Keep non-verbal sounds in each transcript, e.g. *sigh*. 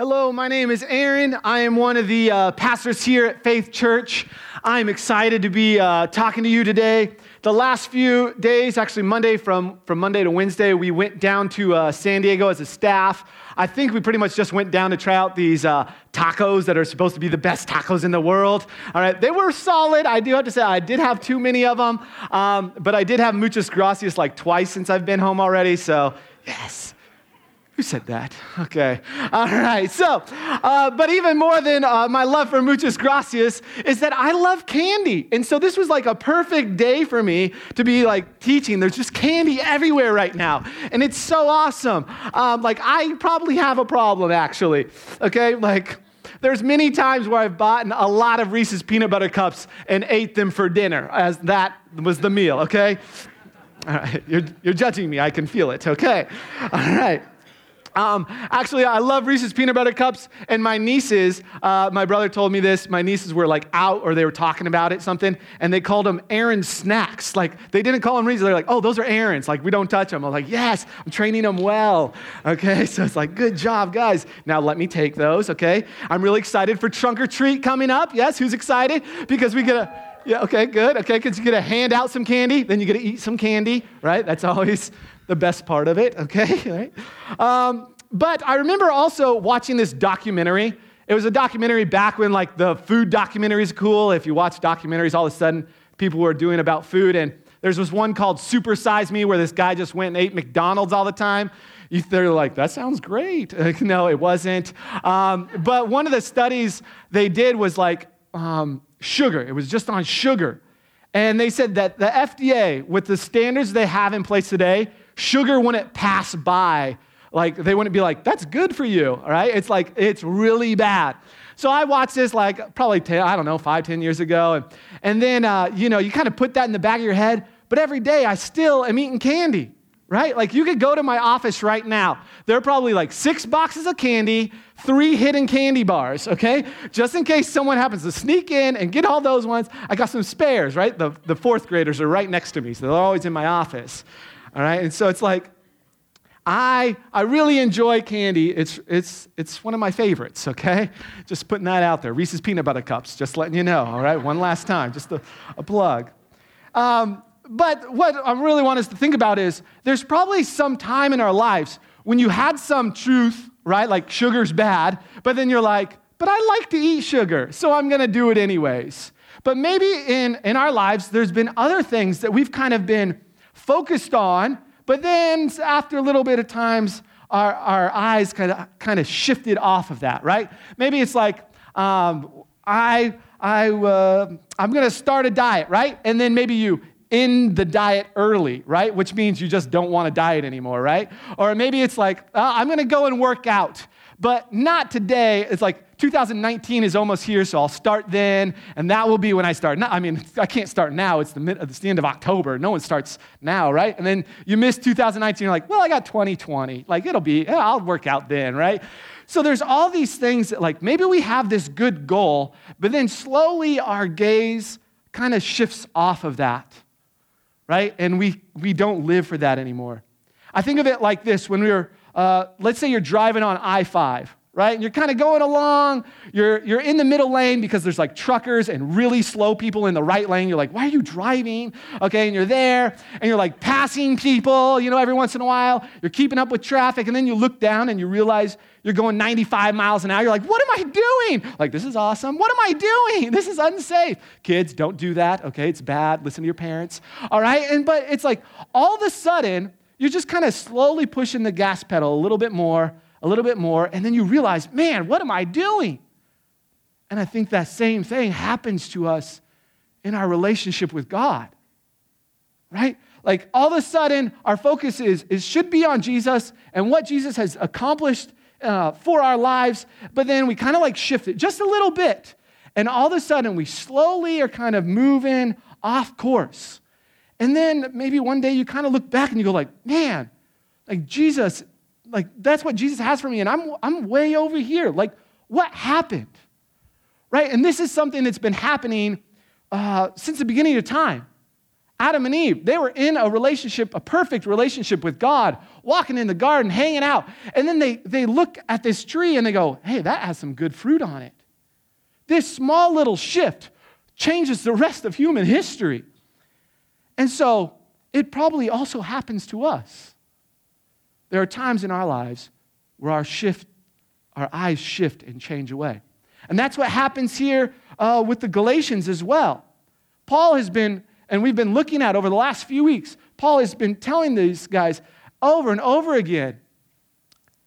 Hello, my name is Aaron. I am one of the uh, pastors here at Faith Church. I'm excited to be uh, talking to you today. The last few days, actually Monday from, from Monday to Wednesday, we went down to uh, San Diego as a staff. I think we pretty much just went down to try out these uh, tacos that are supposed to be the best tacos in the world. All right, they were solid. I do have to say, I did have too many of them, um, but I did have muchas gracias like twice since I've been home already. So, yes. Who said that? Okay. All right. So, uh, but even more than uh, my love for muchas gracias is that I love candy. And so this was like a perfect day for me to be like teaching. There's just candy everywhere right now. And it's so awesome. Um, like, I probably have a problem actually. Okay. Like, there's many times where I've bought a lot of Reese's peanut butter cups and ate them for dinner, as that was the meal, okay? All right, you're, you're judging me. I can feel it, okay? All right. Um, actually, I love Reese's peanut butter cups, and my nieces, uh, my brother told me this, my nieces were like out or they were talking about it, something, and they called them Aaron's snacks. Like, they didn't call them Reese's, they're like, oh, those are Aaron's. Like, we don't touch them. I'm like, yes, I'm training them well. Okay, *laughs* so it's like, good job, guys. Now let me take those, okay? I'm really excited for trunk or treat coming up. Yes, who's excited? Because we get a, yeah, okay, good. Okay, because you get to hand out some candy, then you get to eat some candy, right? That's *laughs* always the best part of it, *laughs* okay? right? Um, but I remember also watching this documentary. It was a documentary back when like the food documentaries cool. If you watch documentaries, all of a sudden people were doing about food. And there's this one called Super Size Me where this guy just went and ate McDonald's all the time. You, they're like, that sounds great. *laughs* no, it wasn't. Um, but one of the studies they did was like um, sugar. It was just on sugar. And they said that the FDA, with the standards they have in place today, sugar wouldn't pass by. Like, they wouldn't be like, that's good for you, all right? It's like, it's really bad. So I watched this like probably, 10, I don't know, five, ten years ago. And, and then, uh, you know, you kind of put that in the back of your head. But every day I still am eating candy, right? Like you could go to my office right now. There are probably like six boxes of candy, three hidden candy bars, okay? Just in case someone happens to sneak in and get all those ones. I got some spares, right? The, the fourth graders are right next to me, so they're always in my office. All right? And so it's like, I, I really enjoy candy. It's, it's, it's one of my favorites, okay? Just putting that out there. Reese's Peanut Butter Cups, just letting you know, all right? One last time, just a, a plug. Um, but what I really want us to think about is there's probably some time in our lives when you had some truth, right? Like sugar's bad, but then you're like, but I like to eat sugar, so I'm gonna do it anyways. But maybe in, in our lives, there's been other things that we've kind of been focused on, but then after a little bit of times, our, our eyes kind of, kind of shifted off of that, right? Maybe it's like, um, I, I, uh, I'm going to start a diet, right? And then maybe you end the diet early, right? Which means you just don't want to diet anymore, right? Or maybe it's like, uh, I'm going to go and work out, but not today. It's like, 2019 is almost here, so I'll start then, and that will be when I start. Now, I mean, *laughs* I can't start now. It's the, mid, it's the end of October. No one starts now, right? And then you miss 2019. You're like, well, I got 2020. Like, it'll be, yeah, I'll work out then, right? So there's all these things that, like, maybe we have this good goal, but then slowly our gaze kind of shifts off of that, right? And we, we don't live for that anymore. I think of it like this when we were, uh, let's say you're driving on I 5 right? And you're kind of going along. You're, you're in the middle lane because there's like truckers and really slow people in the right lane. You're like, why are you driving? Okay, and you're there and you're like passing people, you know, every once in a while. You're keeping up with traffic. And then you look down and you realize you're going 95 miles an hour. You're like, what am I doing? Like, this is awesome. What am I doing? *laughs* This is unsafe. Kids, don't do that. Okay, it's bad. Listen to your parents. All right? And but it's like all of a sudden, you're just kind of slowly pushing the gas pedal a little bit more a little bit more, and then you realize, man, what am I doing? And I think that same thing happens to us in our relationship with God, right? Like all of a sudden, our focus is, is should be on Jesus and what Jesus has accomplished uh, for our lives, but then we kind of like shift it just a little bit. And all of a sudden, we slowly are kind of moving off course. And then maybe one day you kind of look back and you go like, man, like Jesus like that's what Jesus has for me, and I'm I'm way over here. Like, what happened? Right? And this is something that's been happening uh, since the beginning of time. Adam and Eve, they were in a relationship, a perfect relationship with God, walking in the garden, hanging out. And then they, they look at this tree and they go, hey, that has some good fruit on it. This small little shift changes the rest of human history. And so it probably also happens to us. There are times in our lives where our shift, our eyes shift and change away. And that's what happens here uh, with the Galatians as well. Paul has been and we've been looking at over the last few weeks, Paul has been telling these guys over and over again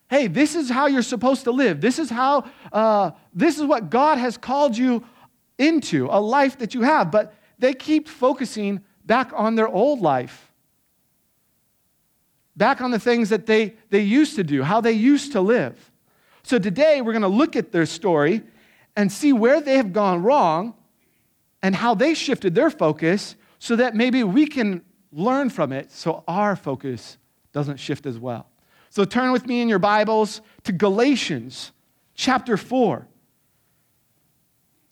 hey, this is how you're supposed to live. This is how, uh, this is what God has called you into, a life that you have. But they keep focusing back on their old life, back on the things that they, they used to do, how they used to live. So today we're going to look at their story and see where they have gone wrong and how they shifted their focus so that maybe we can learn from it so our focus doesn't shift as well. So turn with me in your Bibles to Galatians chapter 4.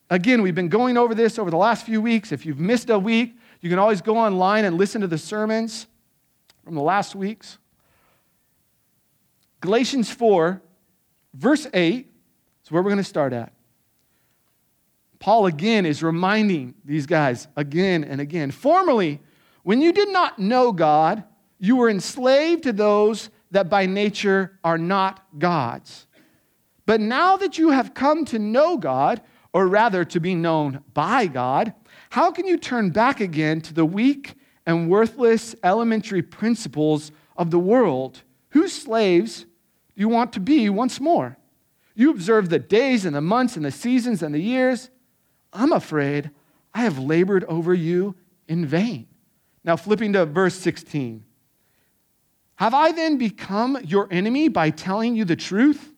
Again, we've been going over this over the last few weeks. If you've missed a week, you can always go online and listen to the sermons from the last weeks. Galatians 4, verse 8 is where we're going to start at. Paul again is reminding these guys again and again. Formerly, when you did not know God, you were enslaved to those that by nature are not God's. But now that you have come to know God, or rather to be known by God, how can you turn back again to the weak and worthless elementary principles of the world, whose slaves do you want to be once more? You observe the days and the months and the seasons and the years. I'm afraid I have labored over you in vain. Now, flipping to verse 16. Have I then become your enemy by telling you the truth?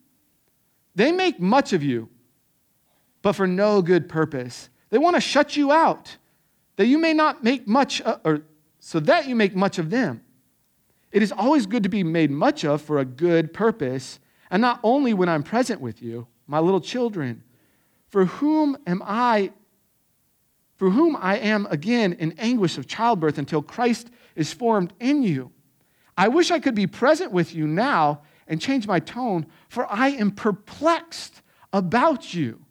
They make much of you, but for no good purpose. They want to shut you out, that you may not make much, uh, or so that you make much of them. It is always good to be made much of for a good purpose, and not only when I'm present with you, my little children for whom am I for whom I am again in anguish of childbirth until Christ is formed in you. I wish I could be present with you now and change my tone, for I am perplexed about you.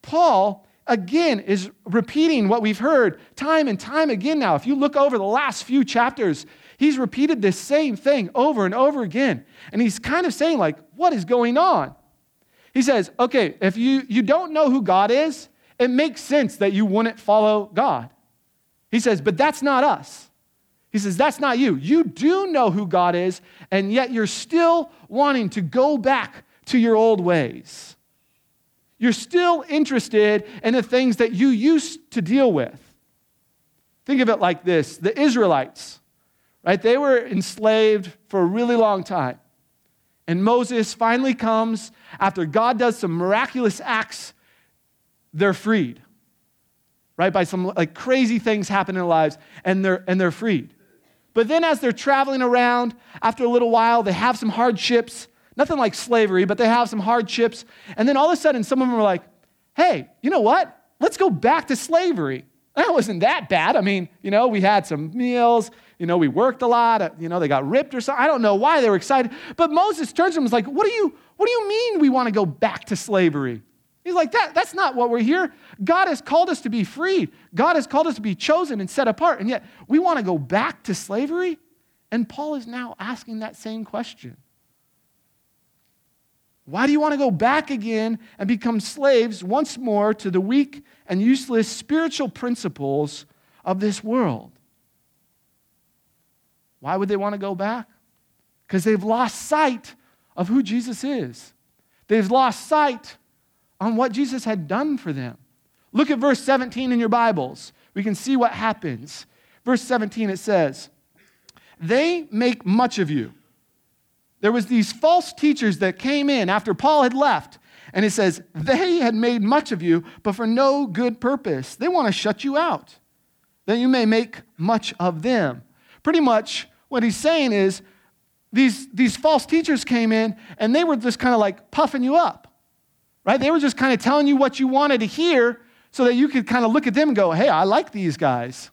Paul, again, is repeating what we've heard time and time again now. If you look over the last few chapters, he's repeated this same thing over and over again. And he's kind of saying, like, what is going on? He says, okay, if you, you don't know who God is, it makes sense that you wouldn't follow God. He says, but that's not us. He says, that's not you. You do know who God is, and yet you're still wanting to go back to your old ways. You're still interested in the things that you used to deal with. Think of it like this the Israelites, right? They were enslaved for a really long time. And Moses finally comes after God does some miraculous acts, they're freed. Right? By some like crazy things happen in their lives, and they're and they're freed. But then as they're traveling around, after a little while, they have some hardships. Nothing like slavery, but they have some hardships. And then all of a sudden, some of them are like, hey, you know what? Let's go back to slavery. That wasn't that bad. I mean, you know, we had some meals, you know, we worked a lot, uh, you know, they got ripped or something. I don't know why they were excited. But Moses turns to them and is like, what do you, what do you mean we want to go back to slavery? He's like, that, that's not what we're here. God has called us to be free. God has called us to be chosen and set apart. And yet we want to go back to slavery? And Paul is now asking that same question. Why do you want to go back again and become slaves once more to the weak and useless spiritual principles of this world? Why would they want to go back? Because they've lost sight of who Jesus is. They've lost sight on what Jesus had done for them. Look at verse 17 in your Bibles. We can see what happens. Verse 17 it says, "They make much of you." There was these false teachers that came in after Paul had left, and it says, "They had made much of you, but for no good purpose. They want to shut you out, that you may make much of them." Pretty much what he's saying is these, these false teachers came in and they were just kind of like puffing you up, right? They were just kind of telling you what you wanted to hear so that you could kind of look at them and go, hey, I like these guys.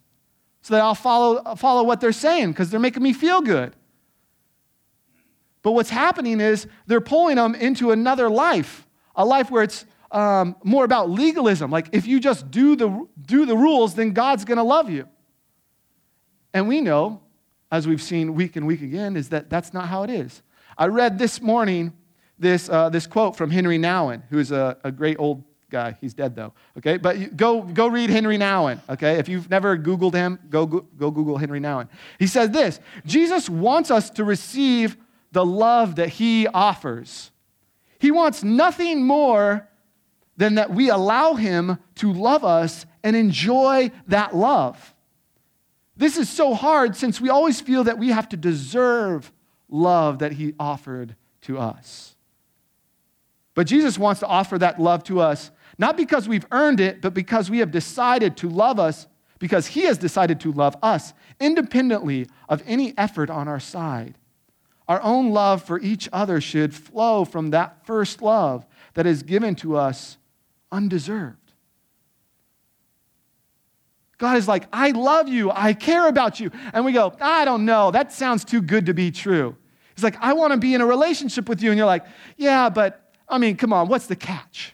so that I'll follow, follow what they're saying because they're making me feel good. But what's happening is they're pulling them into another life, a life where it's um, more about legalism. Like if you just do the, do the rules, then God's going to love you. And we know, as we've seen week and week again, is that that's not how it is. I read this morning this, uh, this quote from Henri Nouwen, who's a, a great old guy. He's dead though. Okay, but go go read Henri Nouwen. Okay, if you've never Googled him, go go Google Henri Nouwen. He says this: Jesus wants us to receive the love that he offers. He wants nothing more than that we allow him to love us and enjoy that love. This is so hard since we always feel that we have to deserve love that he offered to us. But Jesus wants to offer that love to us, not because we've earned it, but because we have decided to love us, because he has decided to love us independently of any effort on our side. Our own love for each other should flow from that first love that is given to us undeserved. God is like, I love you. I care about you. And we go, I don't know. That sounds too good to be true. He's like, I want to be in a relationship with you. And you're like, yeah, but I mean, come on, what's the catch?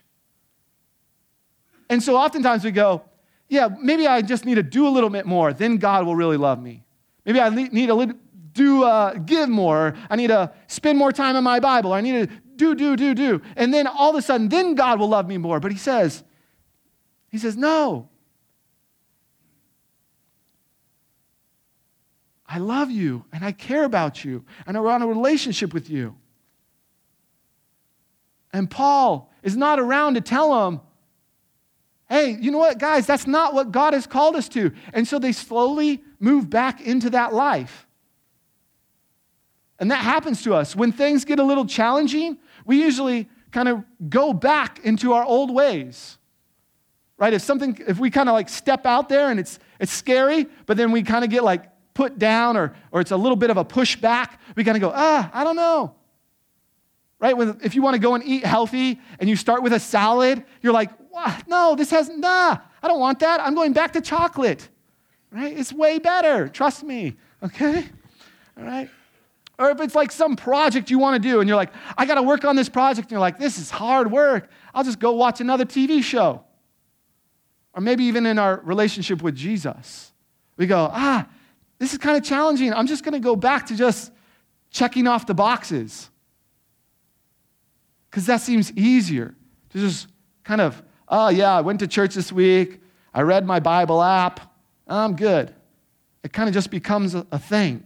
And so oftentimes we go, yeah, maybe I just need to do a little bit more. Then God will really love me. Maybe I need to do, uh, give more. I need to spend more time in my Bible. I need to do, do, do, do. And then all of a sudden, then God will love me more. But he says, he says, no. I love you and I care about you and I want a relationship with you. And Paul is not around to tell them, hey, you know what, guys, that's not what God has called us to. And so they slowly move back into that life. And that happens to us. When things get a little challenging, we usually kind of go back into our old ways. Right? If something, if we kind of like step out there and it's it's scary, but then we kind of get like put down or, or it's a little bit of a pushback, we kind of go, ah, I don't know. Right? If you want to go and eat healthy and you start with a salad, you're like, no, this has, nah, I don't want that. I'm going back to chocolate. Right? It's way better. Trust me. Okay? All right? Or if it's like some project you want to do and you're like, I got to work on this project, and you're like, this is hard work. I'll just go watch another TV show. Or maybe even in our relationship with Jesus, we go, ah, this is kind of challenging. I'm just going to go back to just checking off the boxes. Because that seems easier to just kind of, oh, yeah, I went to church this week. I read my Bible app. I'm good. It kind of just becomes a, a thing.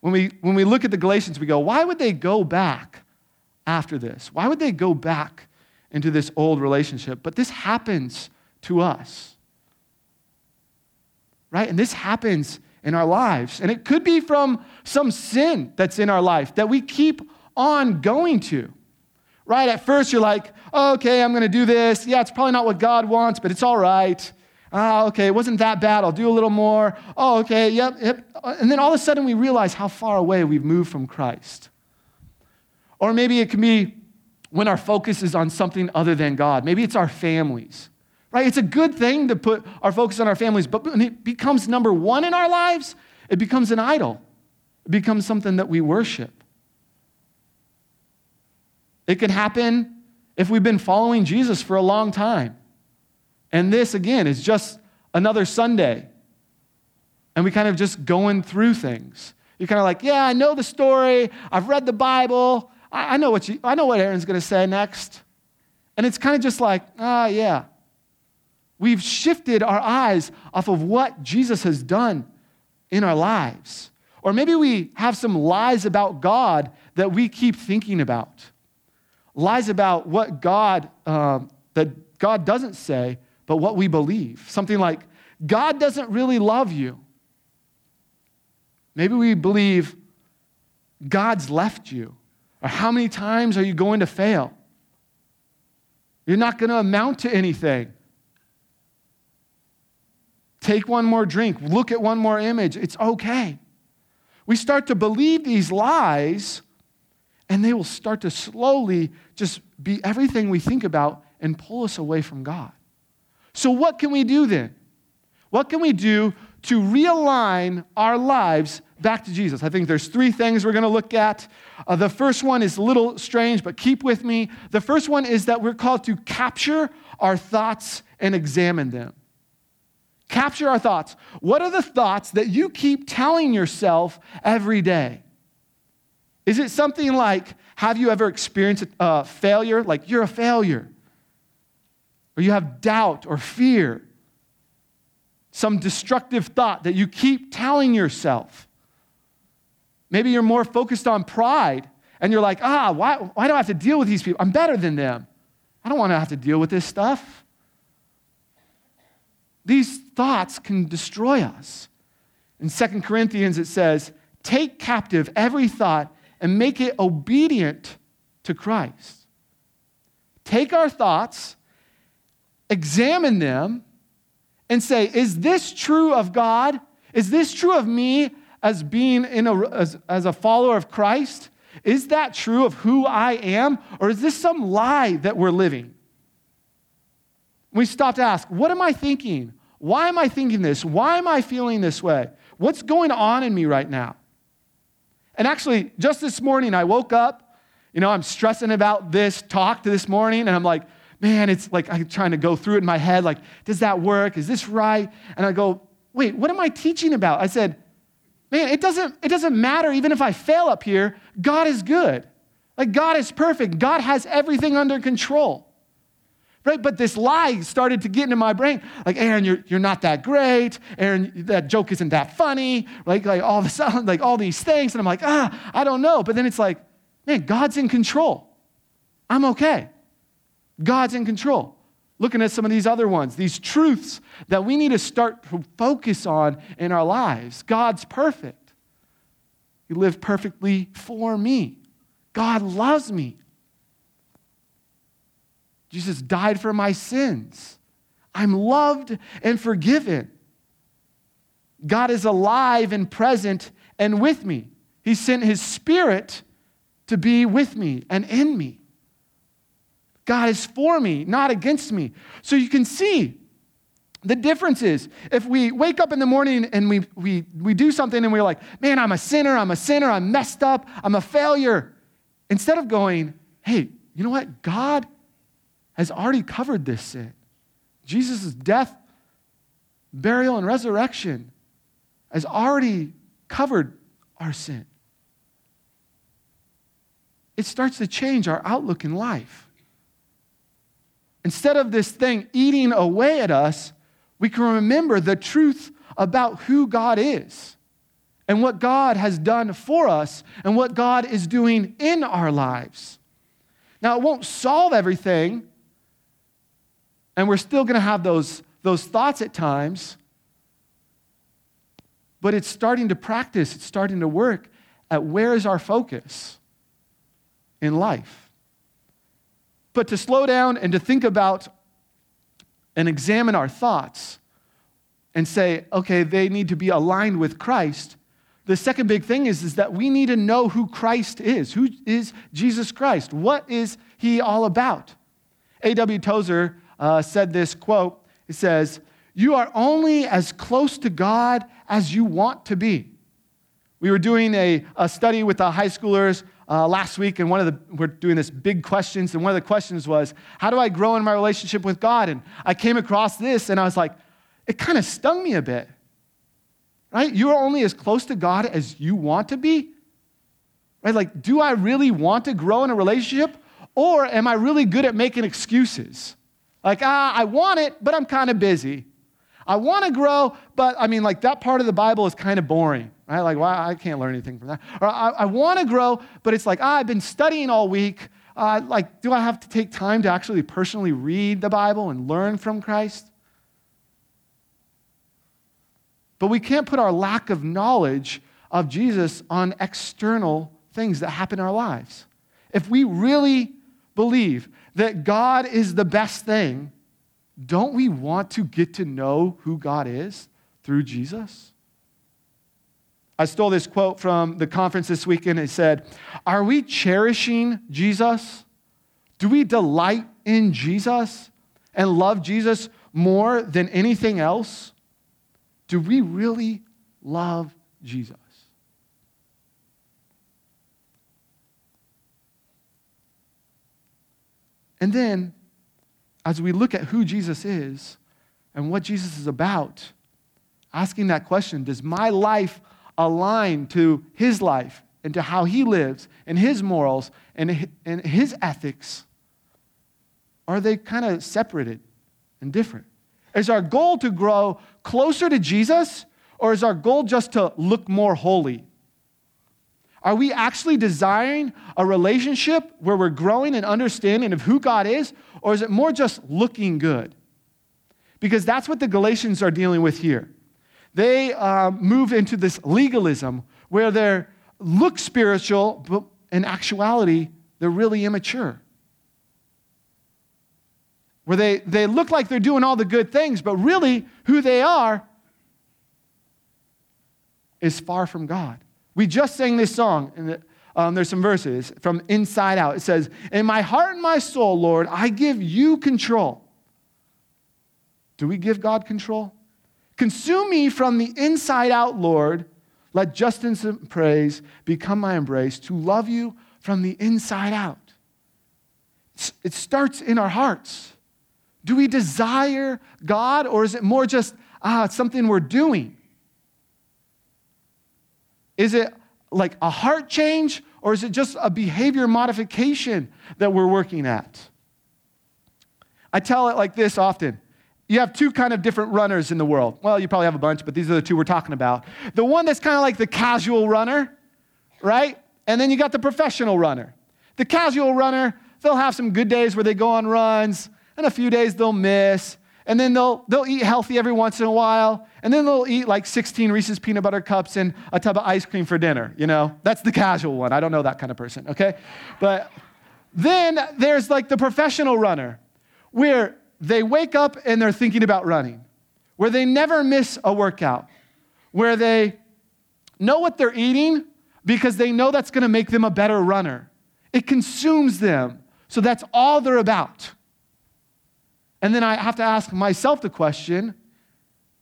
When we, when we look at the Galatians, we go, why would they go back after this? Why would they go back into this old relationship? But this happens to us. Right? And this happens in our lives. And it could be from some sin that's in our life that we keep on going to. Right? At first, you're like, okay, I'm going to do this. Yeah, it's probably not what God wants, but it's all right. Ah, okay, it wasn't that bad. I'll do a little more. Oh, okay, yep, yep. And then all of a sudden we realize how far away we've moved from Christ. Or maybe it can be when our focus is on something other than God. Maybe it's our families, right? It's a good thing to put our focus on our families, but when it becomes number one in our lives, it becomes an idol. It becomes something that we worship. It can happen if we've been following Jesus for a long time. And this, again, is just another Sunday. And we kind of just going through things. You're kind of like, yeah, I know the story. I've read the Bible. I, I know what you, I know what Aaron's going to say next. And it's kind of just like, ah, yeah. We've shifted our eyes off of what Jesus has done in our lives. Or maybe we have some lies about God that we keep thinking about. Lies about what God, um, that God doesn't say, but what we believe. Something like, God doesn't really love you. Maybe we believe God's left you. Or how many times are you going to fail? You're not going to amount to anything. Take one more drink, look at one more image. It's okay. We start to believe these lies, and they will start to slowly just be everything we think about and pull us away from God. So, what can we do then? What can we do to realign our lives back to Jesus? I think there's three things we're going to look at. Uh, the first one is a little strange, but keep with me. The first one is that we're called to capture our thoughts and examine them. Capture our thoughts. What are the thoughts that you keep telling yourself every day? Is it something like, have you ever experienced a failure? Like, you're a failure. Or you have doubt or fear. Some destructive thought that you keep telling yourself. Maybe you're more focused on pride and you're like, ah, why, why do I have to deal with these people? I'm better than them. I don't want to have to deal with this stuff. These thoughts can destroy us. In 2 Corinthians, it says, Take captive every thought and make it obedient to Christ. Take our thoughts, examine them, and say, Is this true of God? Is this true of me as being in a, as, as a follower of Christ? Is that true of who I am? Or is this some lie that we're living? We stop to ask, What am I thinking? Why am I thinking this? Why am I feeling this way? What's going on in me right now? And actually, just this morning, I woke up, you know, I'm stressing about this talk this morning, and I'm like, man, it's like I'm trying to go through it in my head, like, does that work? Is this right? And I go, wait, what am I teaching about? I said, man, it doesn't, it doesn't matter even if I fail up here, God is good. Like, God is perfect. God has everything under control right? But this lie started to get into my brain. Like, Aaron, you're, you're not that great. Aaron, that joke isn't that funny. Like, like all of a sudden, like all these things. And I'm like, ah, I don't know. But then it's like, man, God's in control. I'm okay. God's in control. Looking at some of these other ones, these truths that we need to start to focus on in our lives. God's perfect. He lived perfectly for me. God loves me. Jesus died for my sins. I'm loved and forgiven. God is alive and present and with me. He sent His Spirit to be with me and in me. God is for me, not against me. So you can see the difference is if we wake up in the morning and we, we, we do something and we're like, man, I'm a sinner, I'm a sinner, I'm messed up, I'm a failure. Instead of going, hey, you know what? God has already covered this sin. Jesus' death, burial, and resurrection has already covered our sin. It starts to change our outlook in life. Instead of this thing eating away at us, we can remember the truth about who God is and what God has done for us and what God is doing in our lives. Now, it won't solve everything, and we're still going to have those, those thoughts at times. But it's starting to practice, it's starting to work at where is our focus in life. But to slow down and to think about and examine our thoughts and say, okay, they need to be aligned with Christ. The second big thing is, is that we need to know who Christ is. Who is Jesus Christ? What is he all about? A.W. Tozer uh, said this quote. It says, You are only as close to God as you want to be. We were doing a, a study with the high schoolers uh, last week, and one of the, we're doing this big questions, and one of the questions was, How do I grow in my relationship with God? And I came across this, and I was like, It kind of stung me a bit. Right? You are only as close to God as you want to be. Right? Like, do I really want to grow in a relationship? Or am I really good at making excuses? Like, ah, I want it, but I'm kind of busy. I want to grow, but I mean, like that part of the Bible is kind of boring, right? Like, well, I can't learn anything from that. Or I, I want to grow, but it's like, ah, I've been studying all week. Uh, like, do I have to take time to actually personally read the Bible and learn from Christ? But we can't put our lack of knowledge of Jesus on external things that happen in our lives. If we really believe that God is the best thing, don't we want to get to know who God is through Jesus? I stole this quote from the conference this weekend. It said, Are we cherishing Jesus? Do we delight in Jesus and love Jesus more than anything else? Do we really love Jesus? And then, as we look at who Jesus is and what Jesus is about, asking that question Does my life align to his life and to how he lives and his morals and, and his ethics? Are they kind of separated and different? Is our goal to grow closer to Jesus, or is our goal just to look more holy? Are we actually desiring a relationship where we're growing and understanding of who God is, or is it more just looking good? Because that's what the Galatians are dealing with here. They uh, move into this legalism where they look spiritual, but in actuality, they're really immature where they, they look like they're doing all the good things, but really who they are is far from God. We just sang this song, and um, there's some verses from Inside Out. It says, In my heart and my soul, Lord, I give you control. Do we give God control? Consume me from the inside out, Lord. Let justice and praise become my embrace to love you from the inside out. It starts in our hearts. Do we desire God, or is it more just ah, it's something we're doing? Is it like a heart change, or is it just a behavior modification that we're working at? I tell it like this often. You have two kind of different runners in the world. Well, you probably have a bunch, but these are the two we're talking about. The one that's kind of like the casual runner, right? And then you got the professional runner. The casual runner, they'll have some good days where they go on runs, and a few days they'll miss, and then they'll, they'll eat healthy every once in a while, and then they'll eat like 16 Reese's peanut butter cups and a tub of ice cream for dinner, you know? That's the casual one. I don't know that kind of person, okay? But then there's like the professional runner where they wake up and they're thinking about running, where they never miss a workout, where they know what they're eating because they know that's going to make them a better runner. It consumes them. So that's all they're about. And then I have to ask myself the question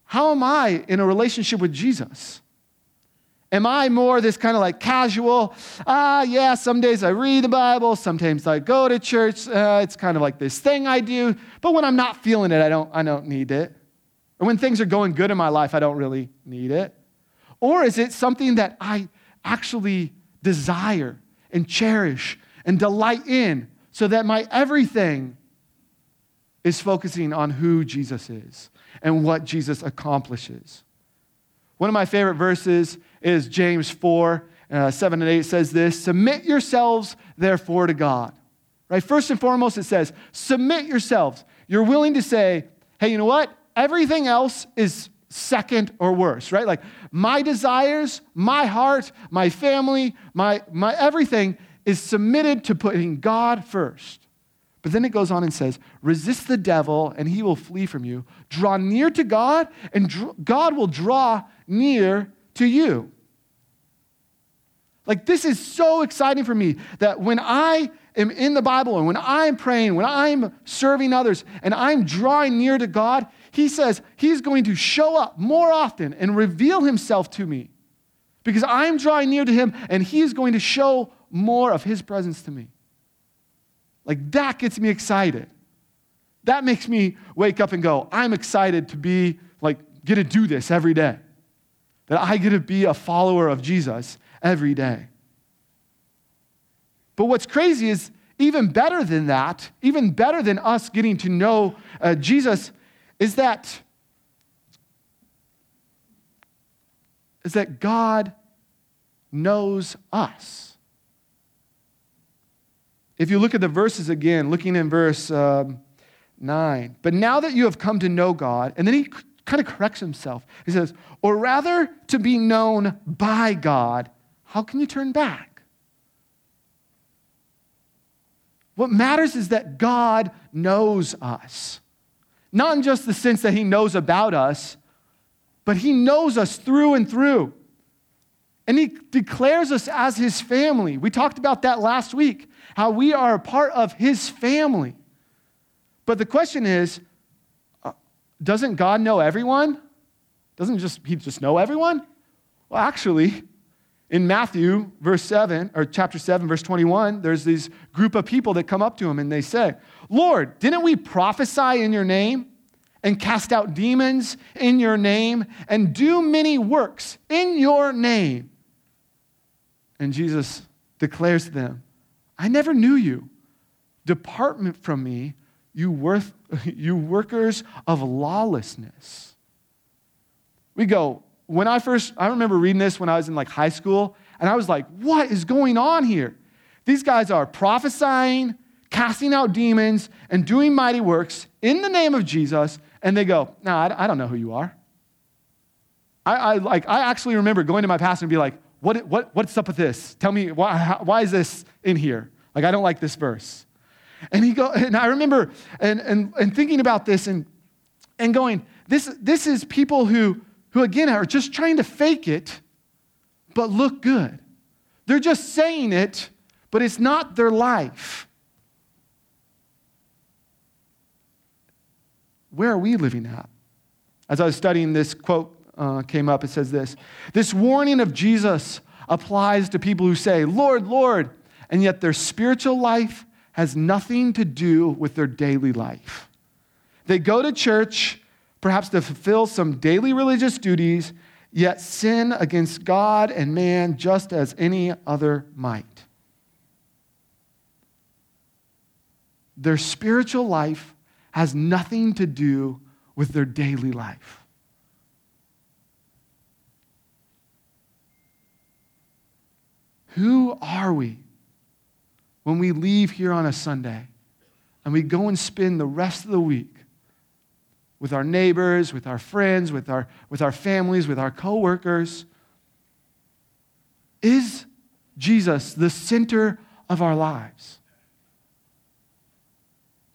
how am I in a relationship with Jesus? Am I more this kind of like casual, ah, yeah, some days I read the Bible, sometimes I go to church, uh, it's kind of like this thing I do, but when I'm not feeling it, I don't, I don't need it. Or when things are going good in my life, I don't really need it. Or is it something that I actually desire and cherish and delight in so that my everything is focusing on who Jesus is and what Jesus accomplishes. One of my favorite verses is James 4 uh, 7 and 8 says this Submit yourselves, therefore, to God. Right? First and foremost, it says, Submit yourselves. You're willing to say, hey, you know what? Everything else is second or worse, right? Like my desires, my heart, my family, my, my everything is submitted to putting God first. But then it goes on and says, resist the devil and he will flee from you. Draw near to God and God will draw near to you. Like, this is so exciting for me that when I am in the Bible and when I'm praying, when I'm serving others and I'm drawing near to God, He says He's going to show up more often and reveal Himself to me because I'm drawing near to Him and He's going to show more of His presence to me. Like that gets me excited. That makes me wake up and go, I'm excited to be like, get to do this every day. That I get to be a follower of Jesus every day. But what's crazy is, even better than that, even better than us getting to know uh, Jesus, is that, is that God knows us. If you look at the verses again, looking in verse um, 9, but now that you have come to know God, and then he kind of corrects himself. He says, or rather to be known by God, how can you turn back? What matters is that God knows us. Not in just the sense that he knows about us, but he knows us through and through. And he declares us as his family. We talked about that last week how we are a part of his family. But the question is uh, doesn't God know everyone? Doesn't just he just know everyone? Well, actually, in Matthew, verse 7, or chapter 7, verse 21, there's this group of people that come up to him and they say, Lord, didn't we prophesy in your name and cast out demons in your name and do many works in your name? And Jesus declares to them, I never knew you. Depart from me, you, worth, *laughs* you workers of lawlessness. We go, when I first, I remember reading this when I was in like high school, and I was like, what is going on here? These guys are prophesying, casting out demons, and doing mighty works in the name of Jesus, and they go, no, I, I don't know who you are. I, I, like, I actually remember going to my pastor and be like, what, what, what's up with this? Tell me, why, how, why is this in here? Like, I don't like this verse. And he go, and I remember and, and, and thinking about this and, and going, this, this is people who, who, again, are just trying to fake it, but look good. They're just saying it, but it's not their life. Where are we living at? As I was studying this quote uh, came up, it says this This warning of Jesus applies to people who say, Lord, Lord, and yet their spiritual life has nothing to do with their daily life. They go to church, perhaps to fulfill some daily religious duties, yet sin against God and man just as any other might. Their spiritual life has nothing to do with their daily life. Who are we when we leave here on a Sunday and we go and spend the rest of the week with our neighbors, with our friends, with our, with our families, with our coworkers? Is Jesus the center of our lives?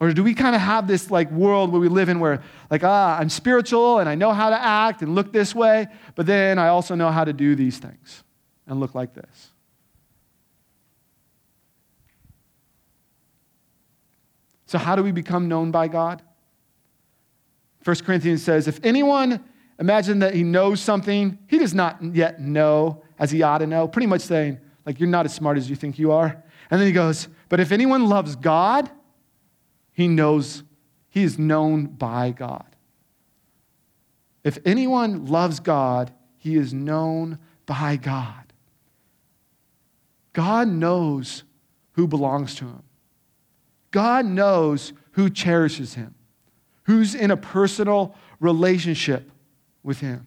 Or do we kind of have this like world where we live in where like ah I'm spiritual and I know how to act and look this way, but then I also know how to do these things and look like this? So, how do we become known by God? 1 Corinthians says, If anyone imagine that he knows something, he does not yet know as he ought to know. Pretty much saying, like, you're not as smart as you think you are. And then he goes, But if anyone loves God, he knows, he is known by God. If anyone loves God, he is known by God. God knows who belongs to him. God knows who cherishes him, who's in a personal relationship with him.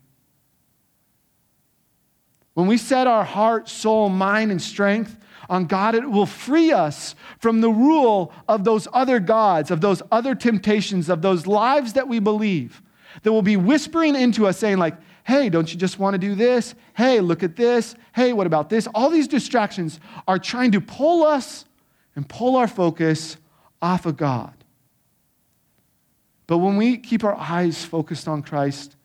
When we set our heart, soul, mind, and strength on God, it will free us from the rule of those other gods, of those other temptations, of those lives that we believe that will be whispering into us, saying, like, hey, don't you just want to do this? Hey, look at this. Hey, what about this? All these distractions are trying to pull us and pull our focus off of God. But when we keep our eyes focused on Christ,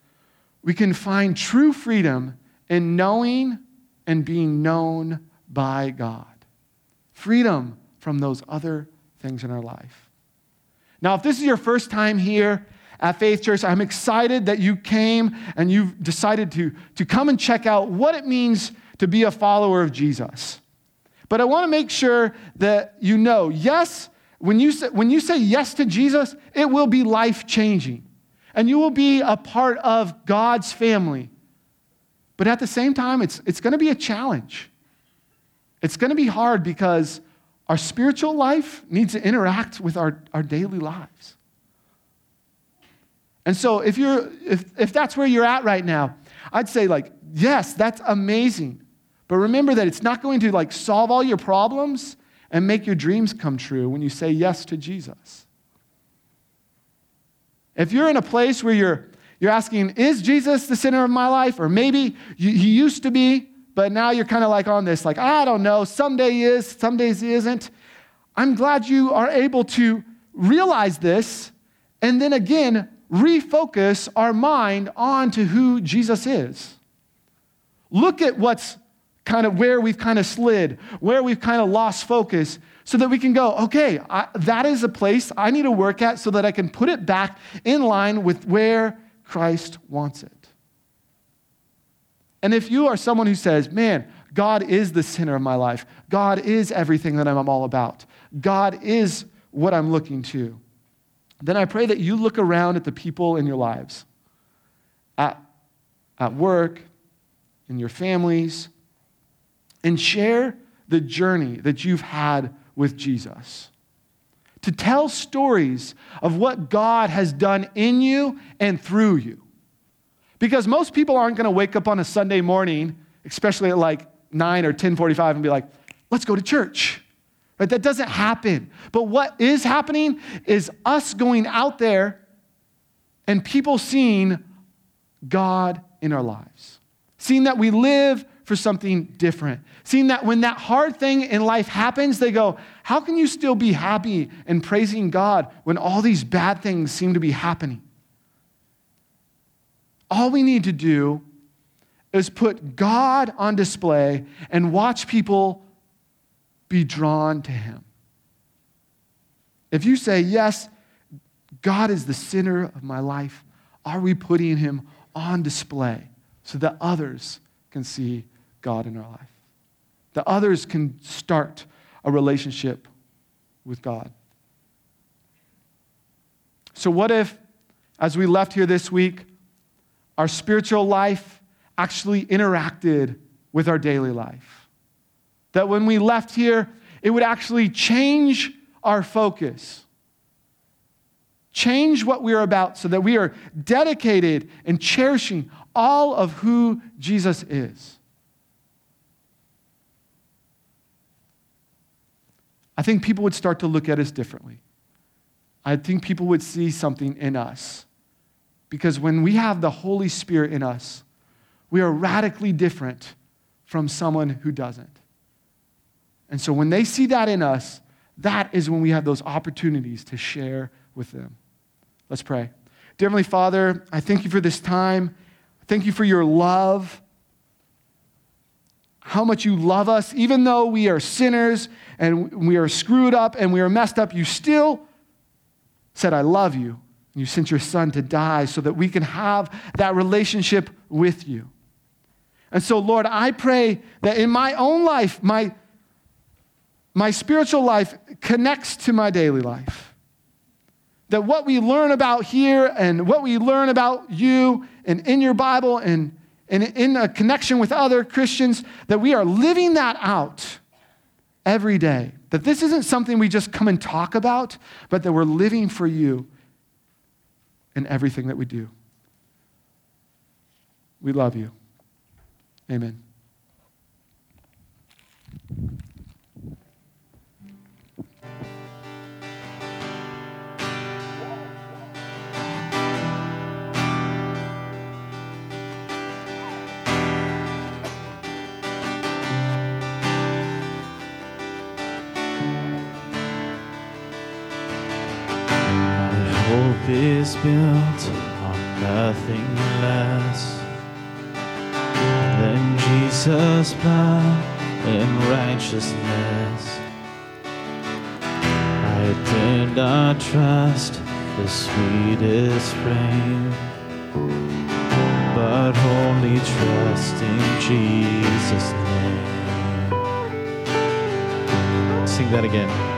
we can find true freedom in knowing and being known by God. Freedom from those other things in our life. Now, if this is your first time here at Faith Church, I'm excited that you came and you've decided to, to come and check out what it means to be a follower of Jesus. But I want to make sure that you know yes, when you, say, when you say yes to Jesus, it will be life changing. And you will be a part of God's family. But at the same time, it's, it's going to be a challenge. It's going to be hard because our spiritual life needs to interact with our, our daily lives. And so if you're if, if that's where you're at right now, I'd say like, yes, that's amazing. But remember that it's not going to like solve all your problems and make your dreams come true when you say yes to Jesus. If you're in a place where you're, you're asking, is Jesus the center of my life? Or maybe he used to be, but now you're kind of like on this, like, I don't know, someday he is, some days he isn't. I'm glad you are able to realize this and then again refocus our mind on to who Jesus is. Look at what's kind of where we've kind of slid, where we've kind of lost focus, so that we can go, okay, I, that is a place I need to work at so that I can put it back in line with where Christ wants it. And if you are someone who says, man, God is the center of my life, God is everything that I'm all about, God is what I'm looking to, then I pray that you look around at the people in your lives, at, at work, in your families, and share the journey that you've had with Jesus. To tell stories of what God has done in you and through you. Because most people aren't going to wake up on a Sunday morning, especially at like 9 or 10:45 and be like, "Let's go to church." Right? That doesn't happen. But what is happening is us going out there and people seeing God in our lives. Seeing that we live for something different. Seeing that when that hard thing in life happens, they go, How can you still be happy and praising God when all these bad things seem to be happening? All we need to do is put God on display and watch people be drawn to Him. If you say, Yes, God is the center of my life, are we putting Him on display so that others can see God in our life? That others can start a relationship with God. So, what if, as we left here this week, our spiritual life actually interacted with our daily life. That when we left here, it would actually change our focus, change what we are about so that we are dedicated and cherishing all of who Jesus is. I think people would start to look at us differently. I think people would see something in us because when we have the Holy Spirit in us, we are radically different from someone who doesn't. And so when they see that in us, that is when we have those opportunities to share with them. Let's pray. Dear Heavenly Father, I thank you for this time. Thank you for your love. How much you love us, even though we are sinners and we are screwed up and we are messed up, you still said, I love you. You sent your son to die so that we can have that relationship with you. And so, Lord, I pray that in my own life, my, my spiritual life connects to my daily life. That what we learn about here and what we learn about you and in your Bible and, and in a connection with other Christians, that we are living that out every day. That this isn't something we just come and talk about, but that we're living for you in everything that we do. We love you. Amen. Built on nothing less than Jesus' blood and righteousness. I did not trust the sweetest frame, but only trust in Jesus' name. Sing that again